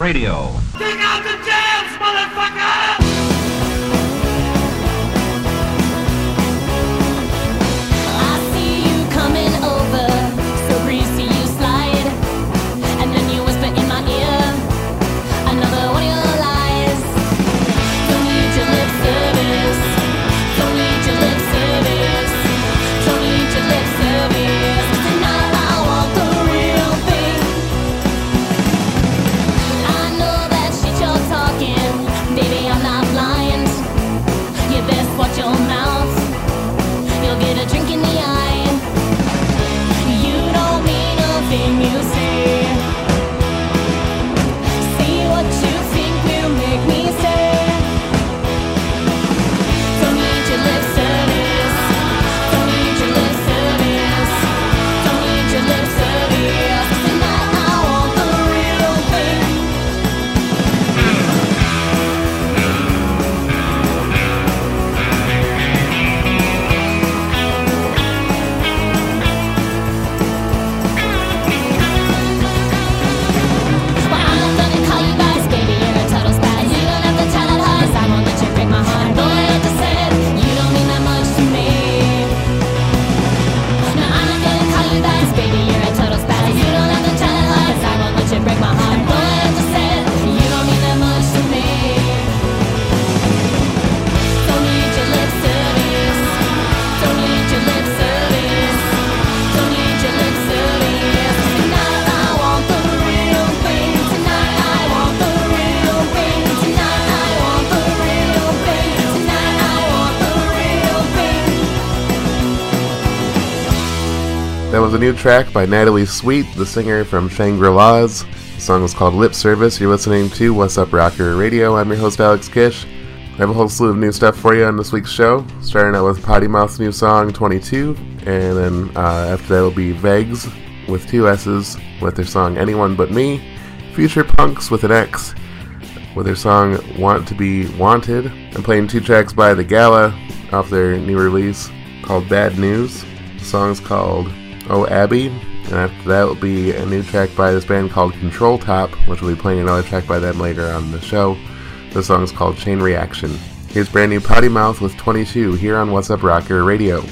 Radio. That was a new track by Natalie Sweet, the singer from Shangri La's. The song was called Lip Service. You're listening to Wassup Rocker Radio. I'm your host, Alex Kish. I have a whole slew of new stuff for you on this week's show. Starting out with Potty Mouth's new song, 22, and then uh, after that will be Vaguess with two S's with their song Anyone But Me. Future Punx with an X with their song Want to Be Wanted. I'm playing two tracks by The Gala off their new release called Bad News. The song's called Oh Abby. And after that will be a new track by this band called Control Top, which will be playing another track by them later on the show. The song is called Chain Reaction. Here's brand new Potty Mouth with 22 here on Wassup Rocker Radio.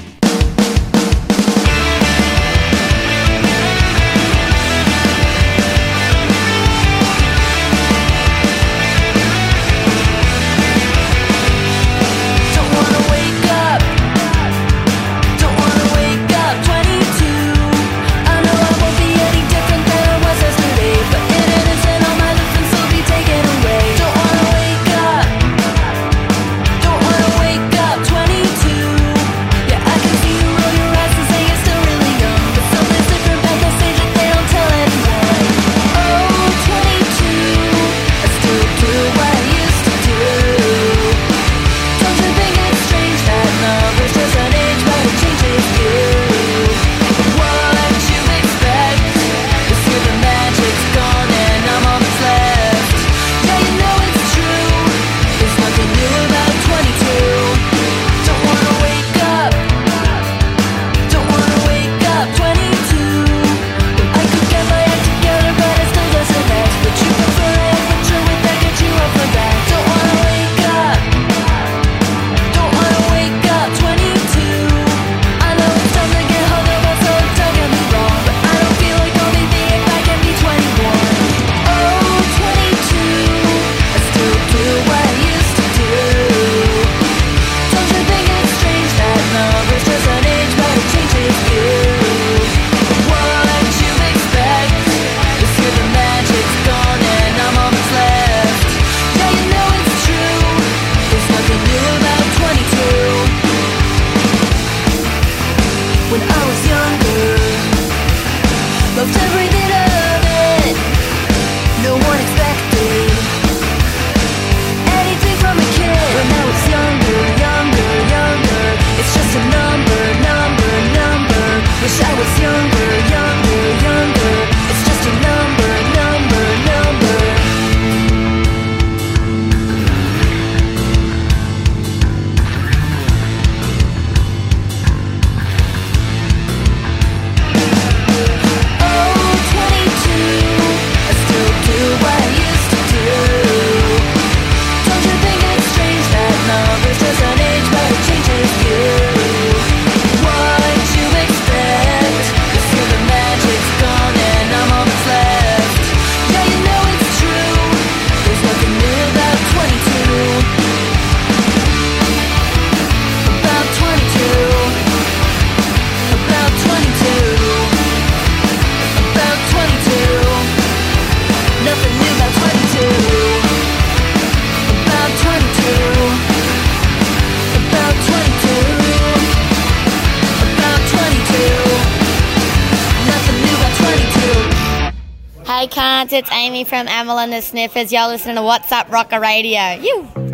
It's Amy from Amyl and the Sniffers. Y'all listening to Wassup Rocker Radio. You.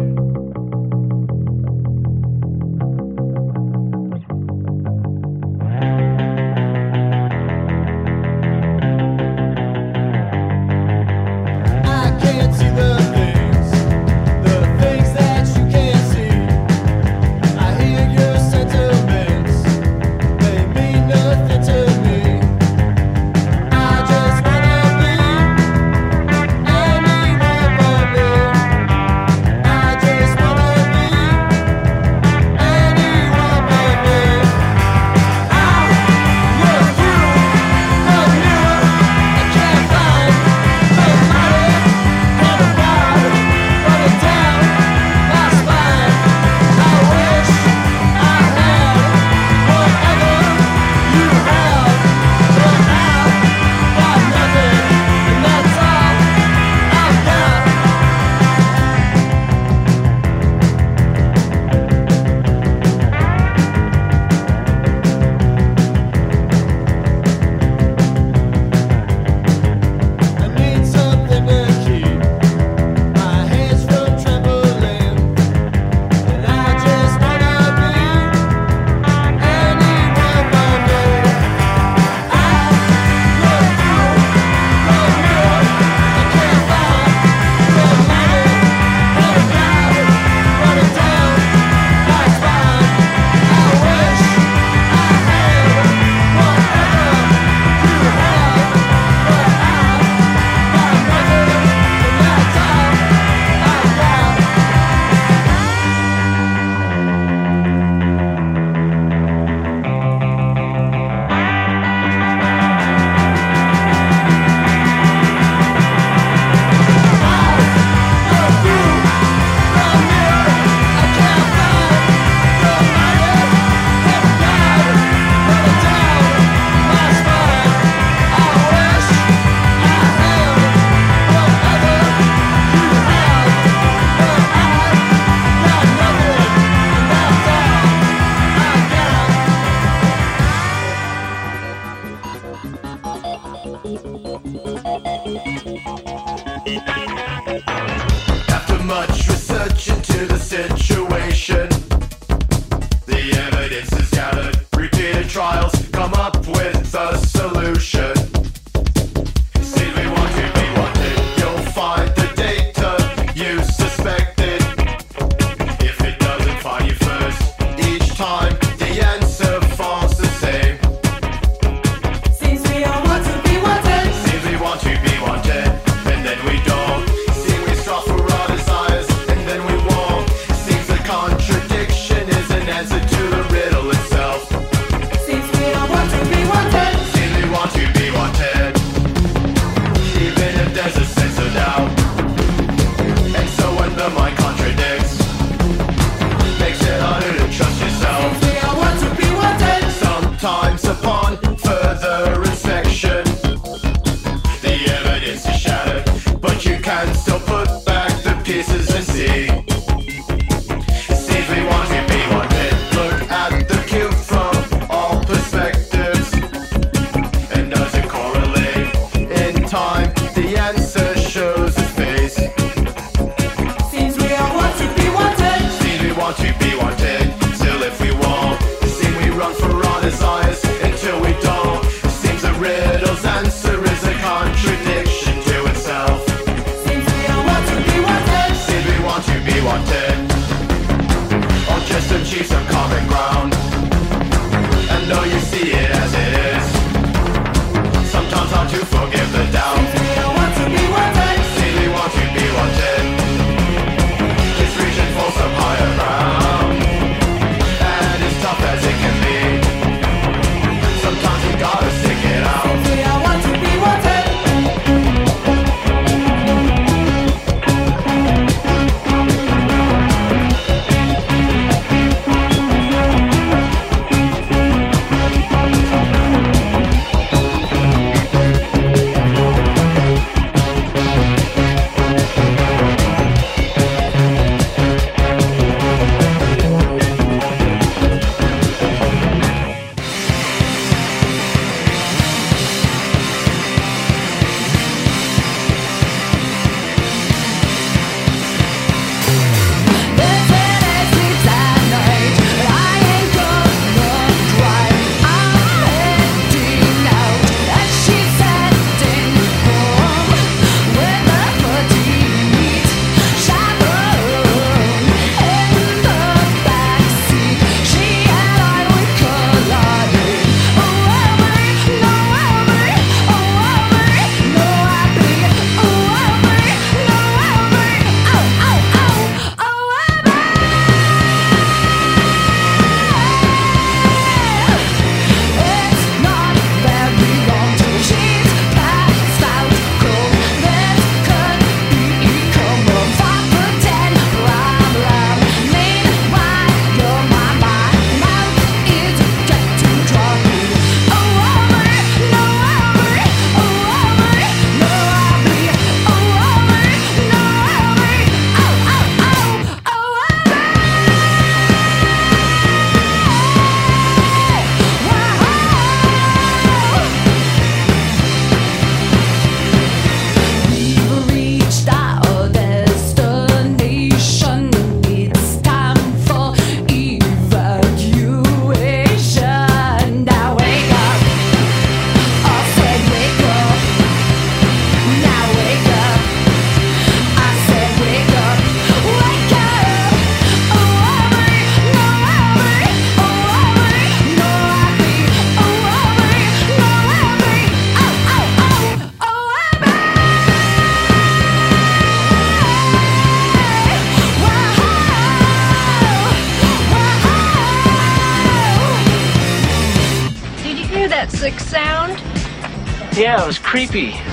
Creepy.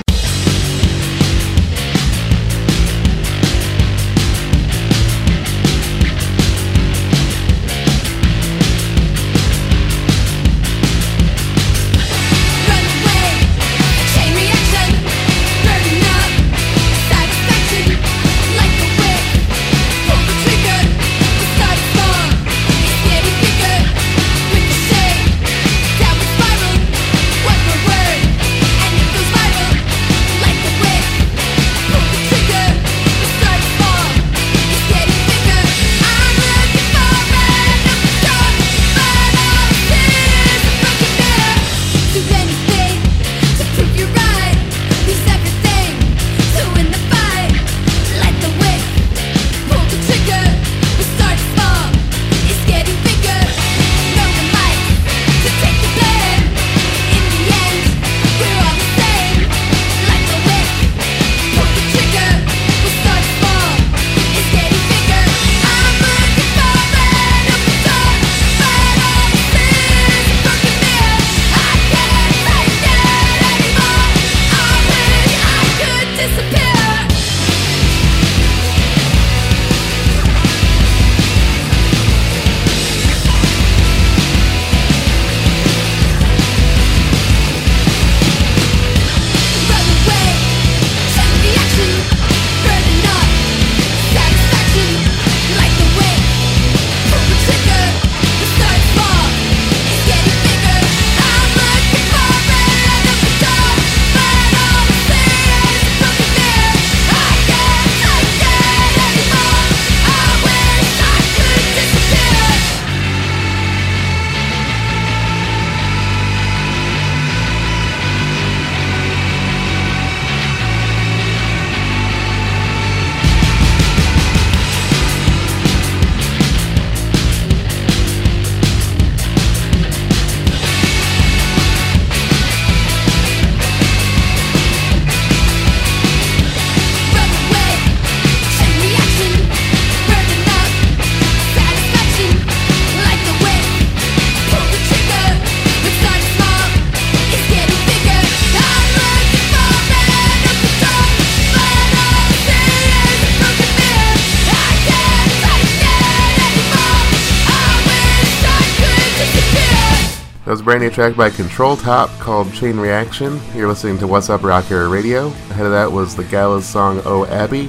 Track by Control Top called Chain Reaction. You're listening to Wassup Rocker Radio. Ahead of that was the Gala's song Oh Abby,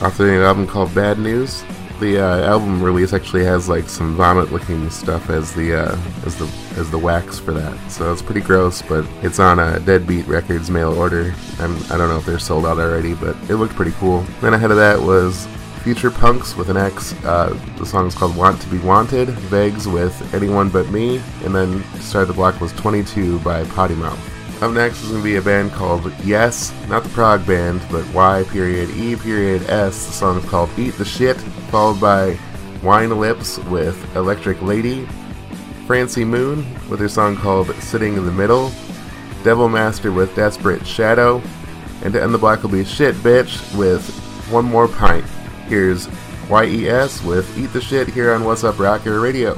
off the new album called Bad News. The uh, album release actually has like some vomit-looking stuff as the uh, as the as the wax for that, so it's pretty gross. But it's on a Deadbeat Records mail order. I'm, I don't know if they're sold out already, but it looked pretty cool. Then ahead of that was Future Punx with an X. Uh, the song is called Want to Be Wanted. Vaguess with Anyone But Me. And then start the block was 22 by Potty Mouth. Up next is going to be a band called Yes, not the prog band, but Y period E period S. The song is called Eat the Shit, followed by Wine Lips with Electric Lady. Francie Moon with her song called Sitting in the Middle. Devil Master with Desperate Shadow. And to end the block will be Shit Bitch with One More Pint. Here's YES with Eat the Shit here on Wassup Rocker Radio.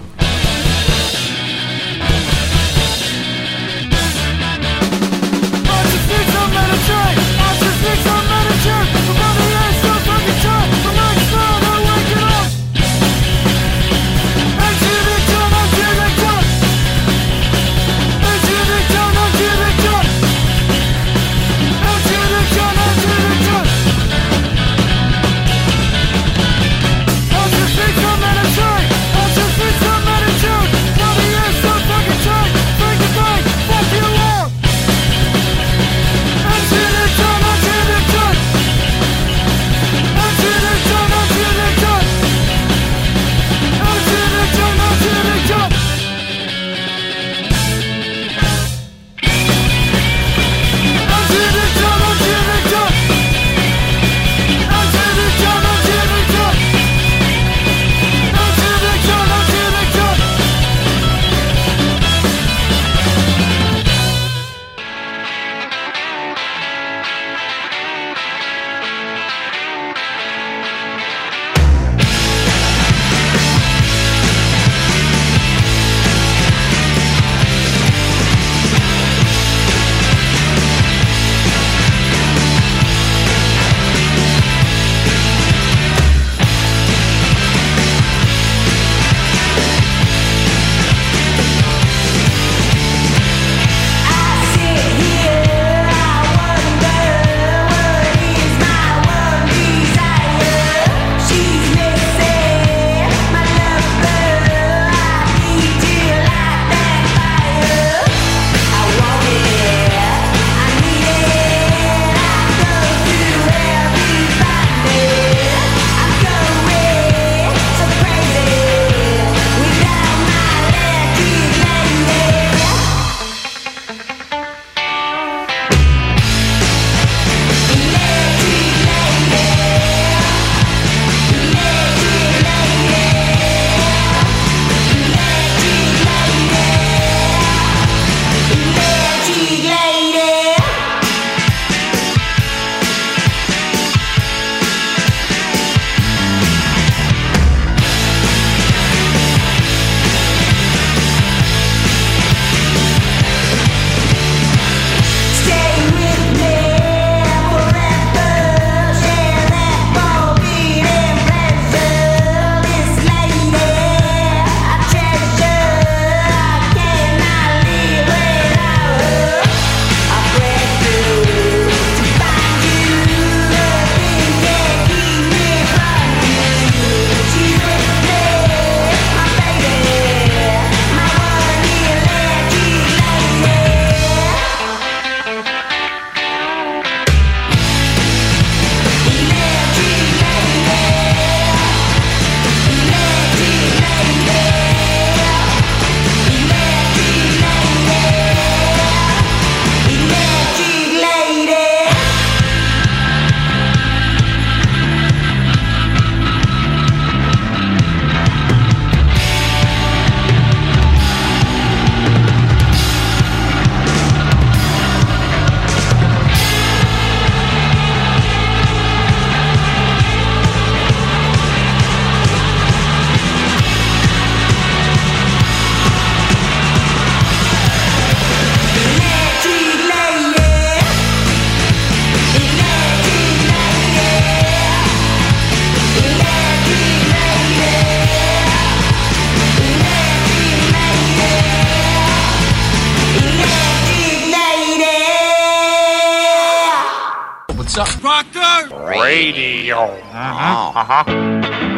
What's up, Proctor? Radio. Uh-huh. Uh-huh.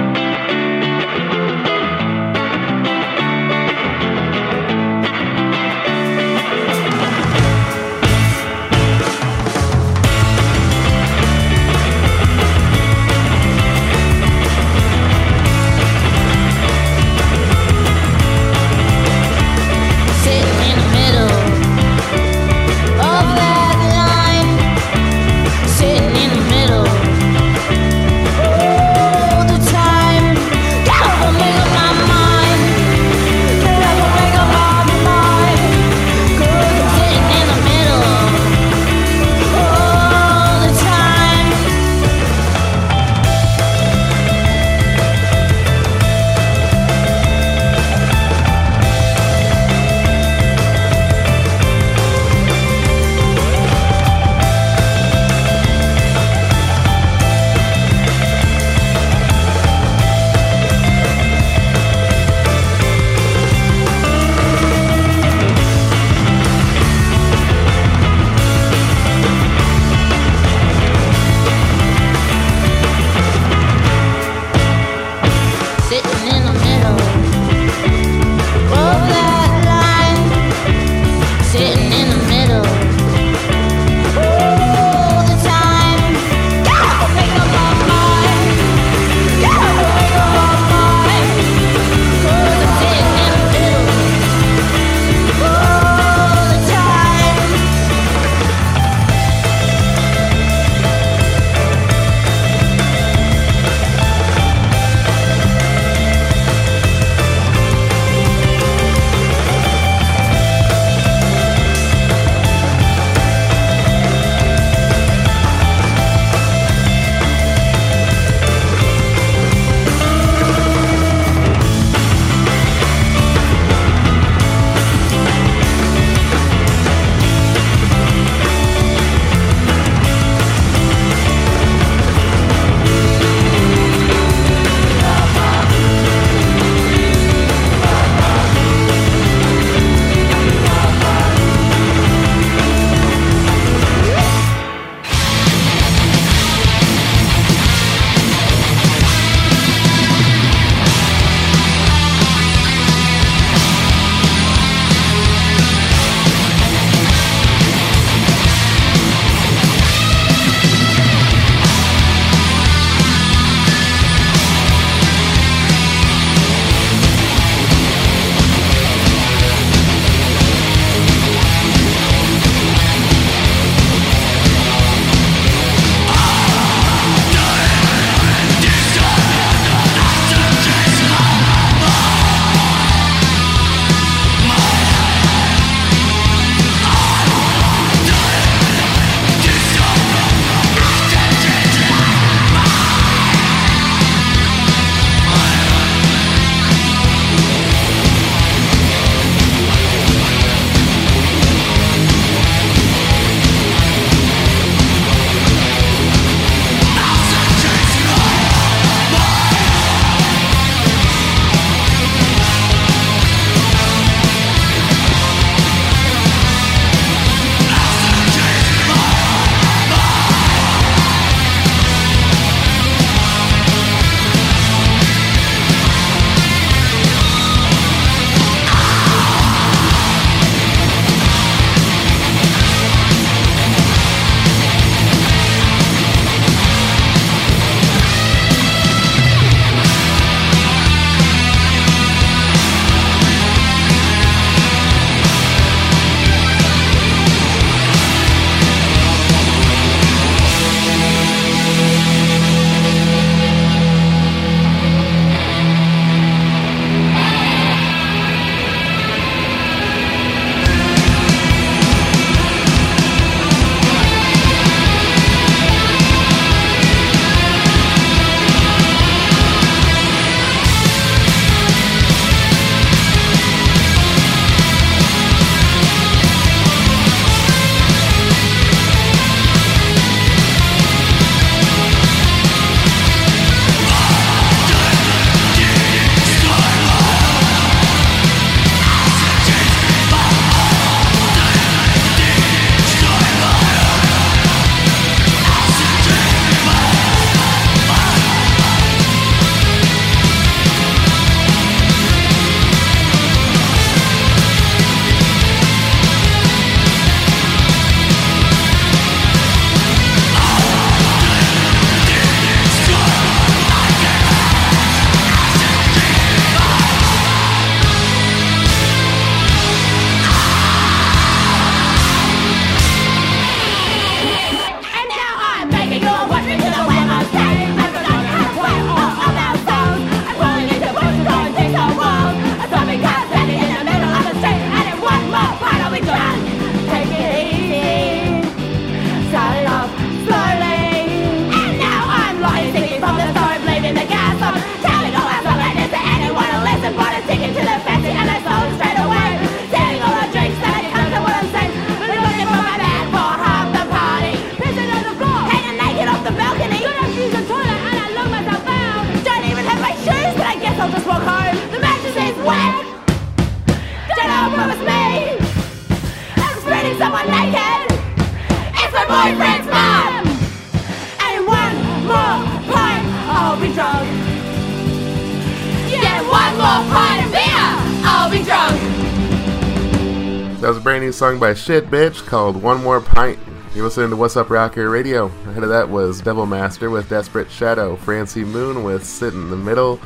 Song by Shit Bitch called One More Pint. You're listening to Wassup Rocker Radio. Ahead of that was Devil Master with Desperate Shadow, Francie Moon with Sit in the Middle,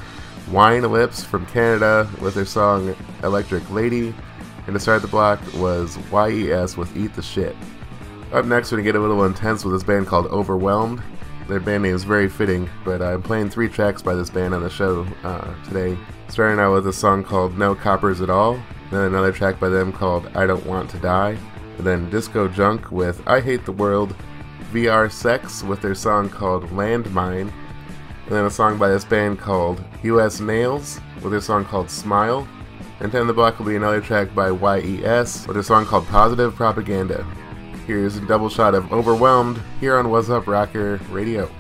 Wine Lips from Canada with their song Electric Lady, and to start the block was YES with Eat the Shit. Up next, we're gonna get a little intense with this band called Overwhelmed. Their band name is very fitting, but I'm playing three tracks by this band on the show uh, today. Starting out with a song called No Coppers at All, then another track by them called I Don't Want to Die, and then Disco Junk with I Hate the World, VR Sex with their song called Landmine, and then a song by this band called US Nails with their song called Smile, and 10 the block will be another track by YES with a song called Positive Propaganda. Here's a double shot of Overwhelmed here on Wassup Rocker Radio.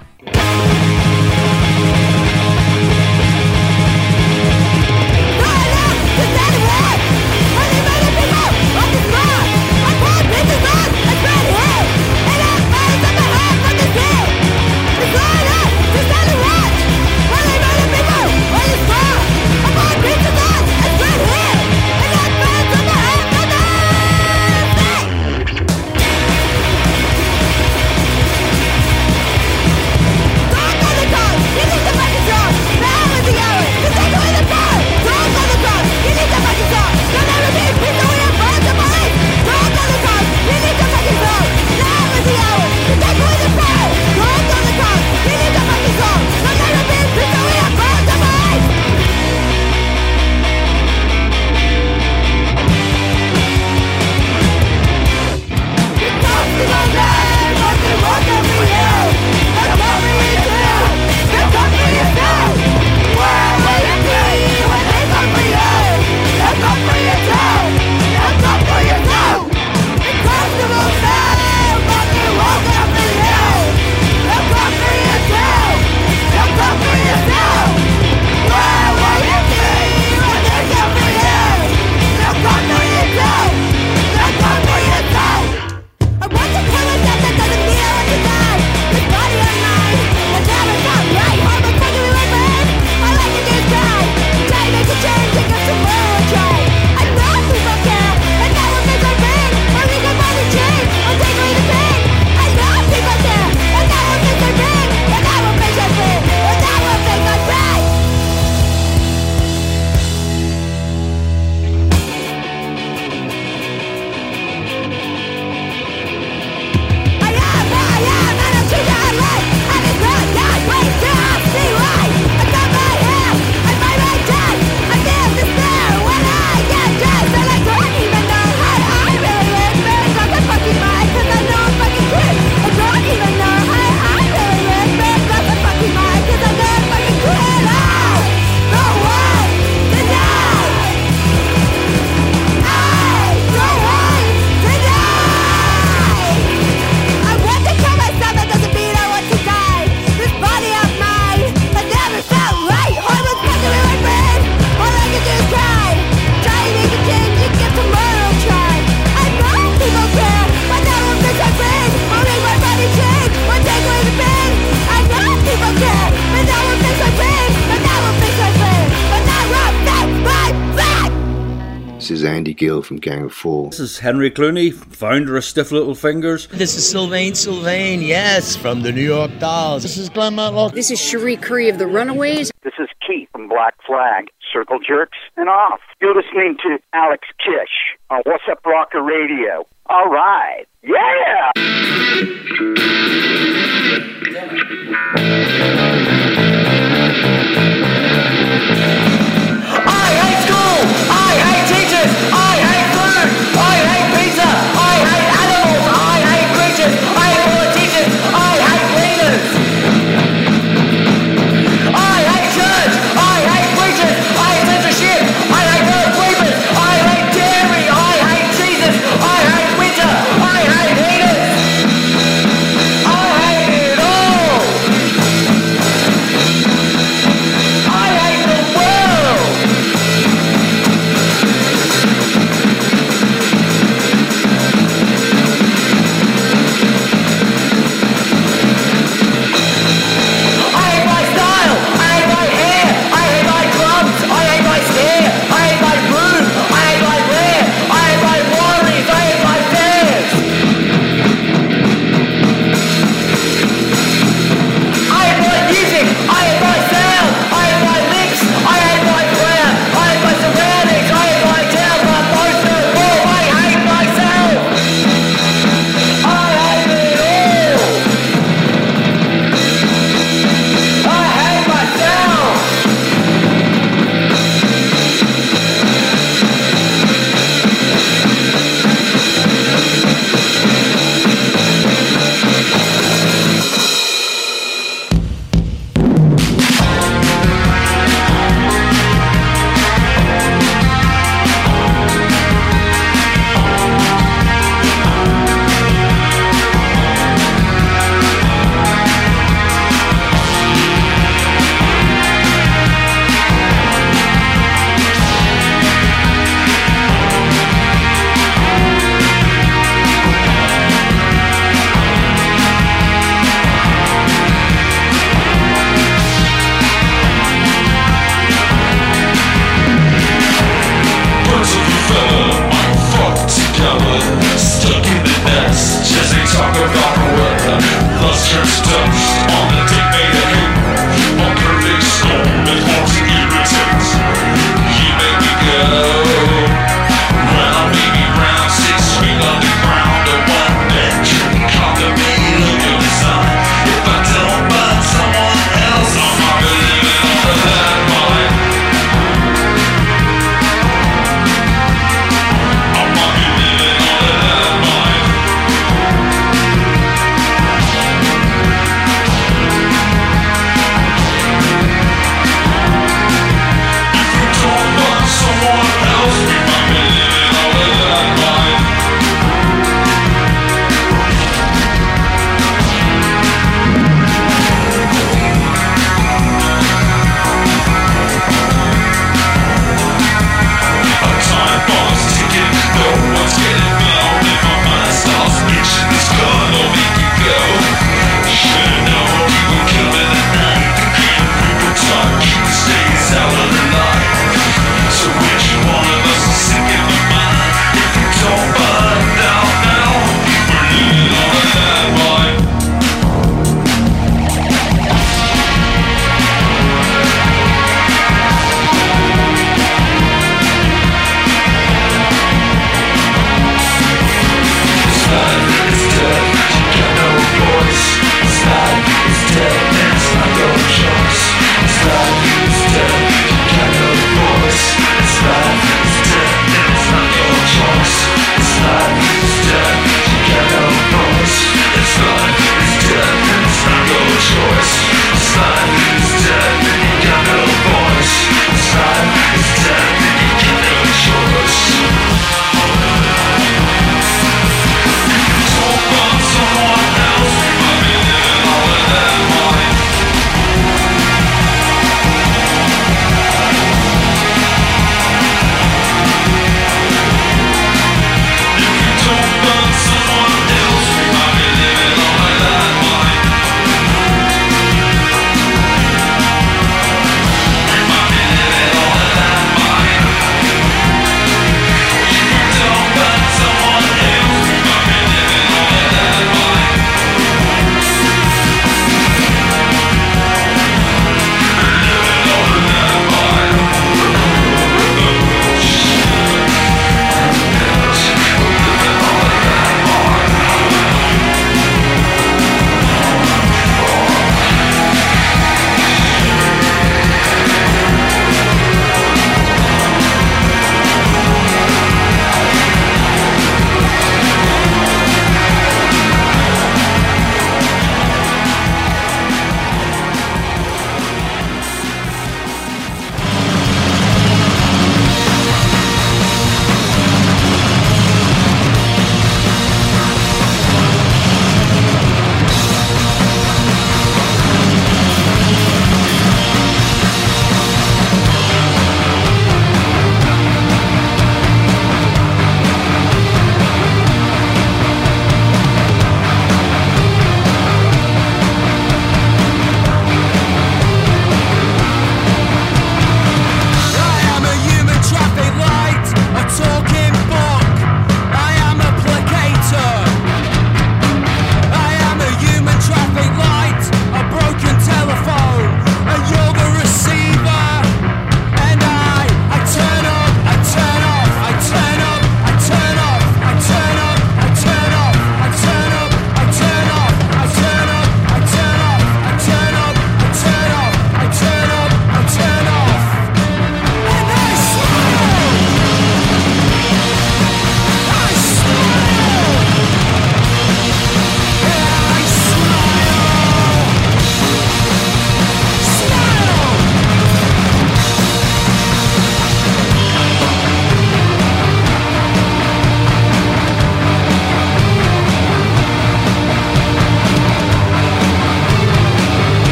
Is Andy Gill from Gang of Four. This is Henry Cluney, founder of Stiff Little Fingers. This is Sylvain Sylvain, yes, from the New York Dolls. This is Glenn Matlock. This is Cherie Currie of the Runaways. This is Keith from Black Flag, Circle Jerks, and off. You're listening to Alex Kish on Wassup Rocker Radio. All right. Yeah!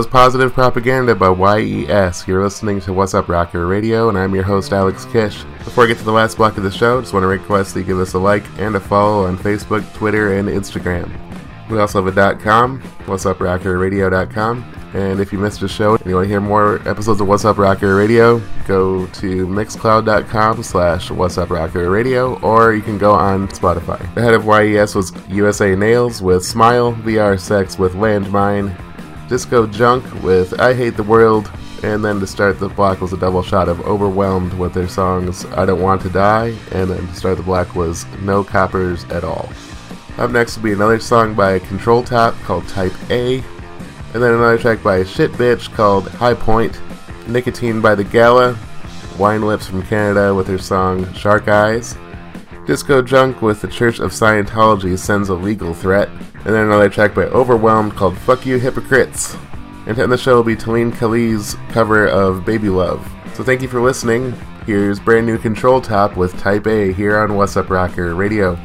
Was Positive Propaganda by YES. You're listening to Wassup Rocker Radio, and I'm your host, Alex Kish. Before I get to the last block of the show, just want to request that you give us a like and a follow on Facebook, Twitter, and Instagram. We also have a dot .com, wassupRockerRadio.com. And if you missed a show and you want to hear more episodes of Wassup Rocker Radio, go to mixcloud.com slash Wassup Rocker Radio, or you can go on Spotify. The head of Y.E.S. was USA Nails with Smile, VR Sex with Landmine, Disco Junk with I Hate the World, and then to start the block was a double shot of Overwhelmed with their songs I Don't Want to Die, and then to start the block was No Coppers at All. Up next will be another song by Control Top called Type A, and then another track by Shit Bitch called High Point, Nicotine by The Gala, Wine Lips from Canada with their song Shark Eyes, Disco Junk with the Church of Scientology sends a legal threat, and then another track by Overwhelmed called Fuck You Hypocrites. And to end the show will be Talene Kali's cover of Baby Love. So thank you for listening. Here's brand new Control Top with Type A here on Wassup Rocker Radio.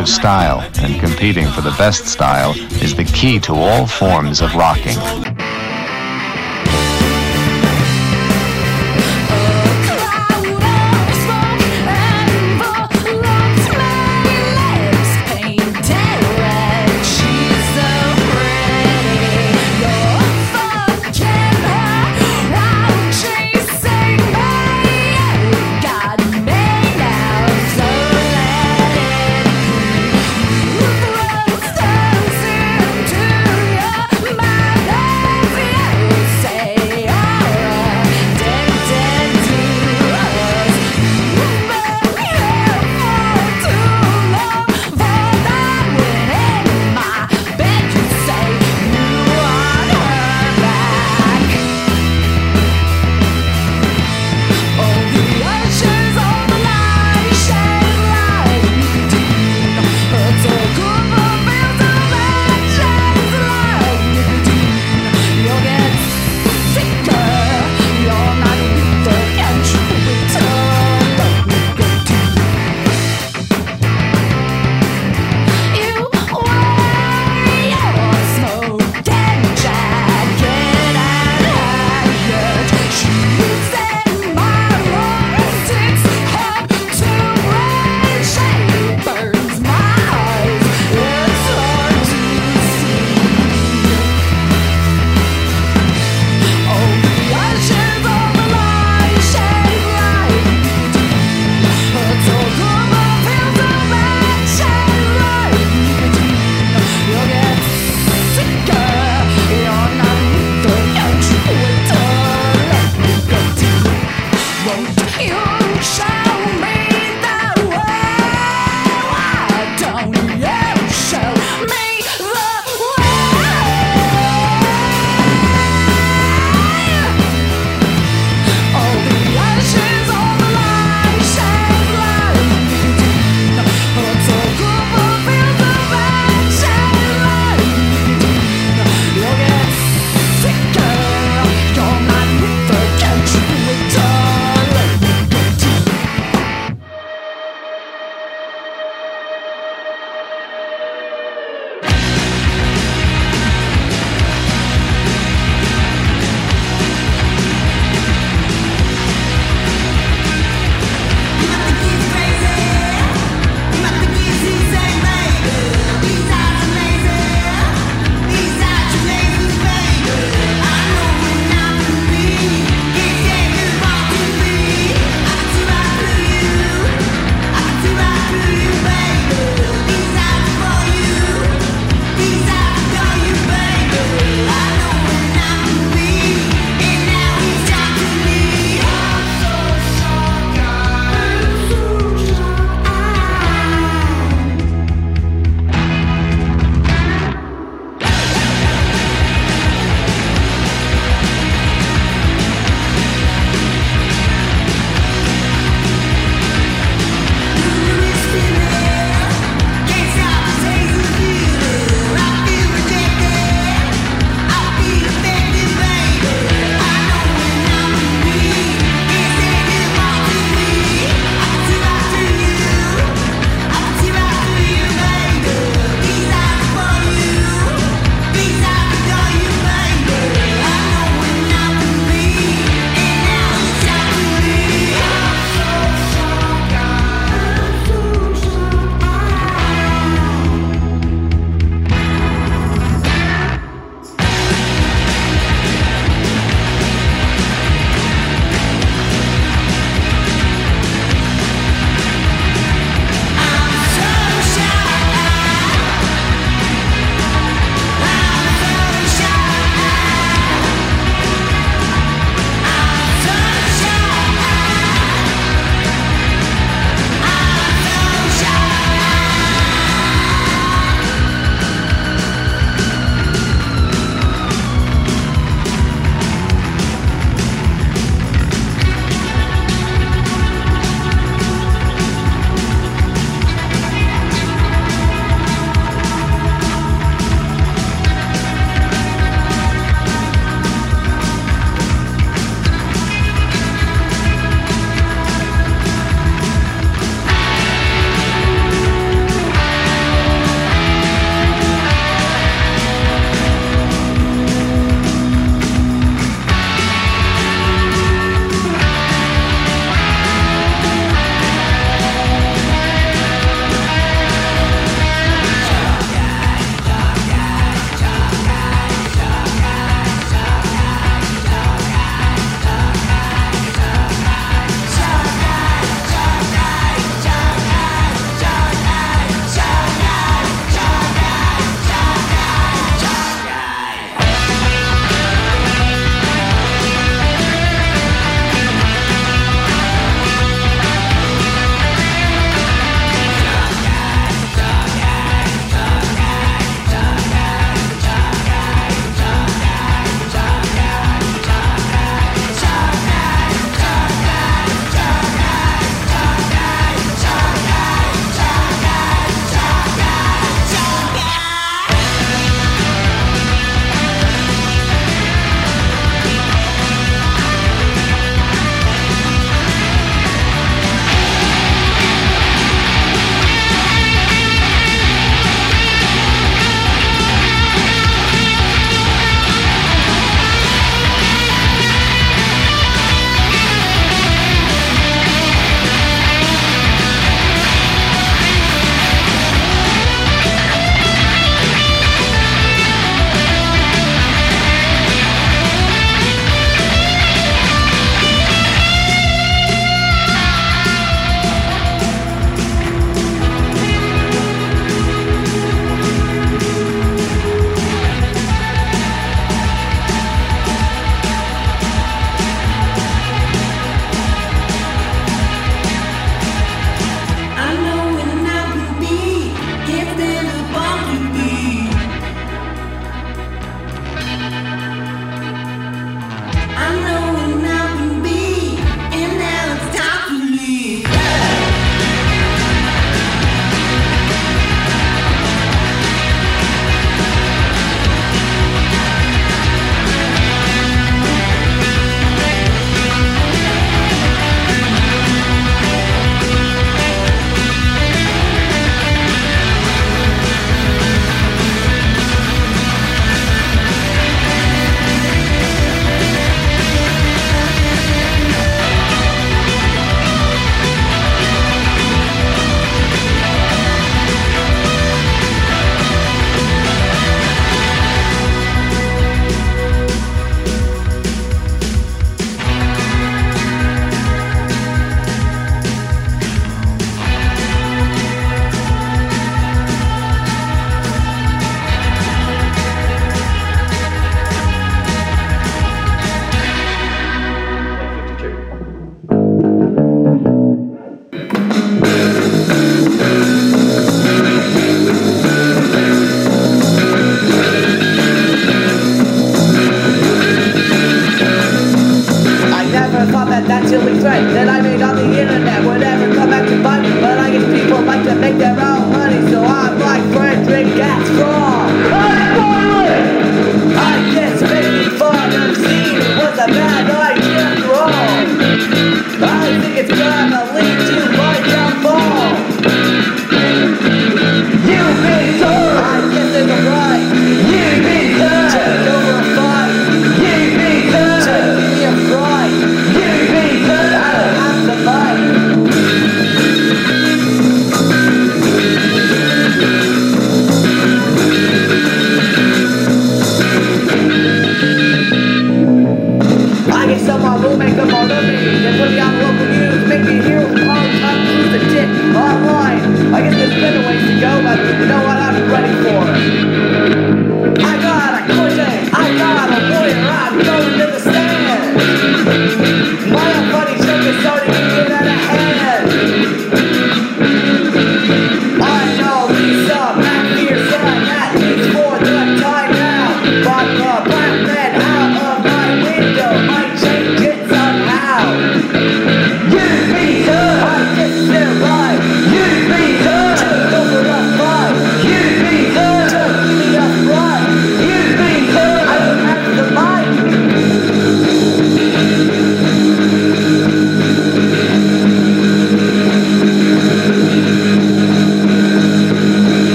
Of style and competing for the best style is the key to all forms of rocking.